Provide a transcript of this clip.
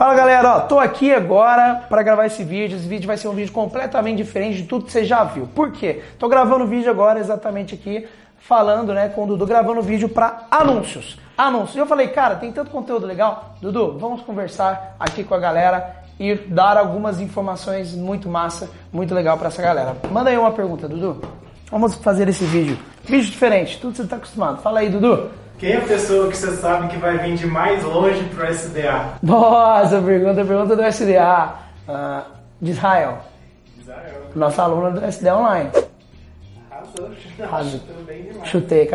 Fala galera, ó, tô aqui agora para gravar esse vídeo. Esse vídeo vai ser um vídeo completamente diferente de tudo que você já viu. Por quê? Tô gravando vídeo agora exatamente aqui, falando, né, com o Dudu, gravando vídeo para anúncios. Anúncios. Eu falei, cara, tem tanto conteúdo legal. Dudu, vamos conversar aqui com a galera e dar algumas informações muito massa, muito legal para essa galera. Manda aí uma pergunta, Dudu. Vamos fazer esse vídeo. Vídeo diferente, tudo que você tá acostumado. Fala aí, Dudu. Quem é a pessoa que você sabe que vai vir de mais longe pro SDA? Nossa, pergunta, pergunta do SDA. ah, de Israel. Israel. Nossa aluna do SDA Online. Arrasou. Arrasou. Chutei.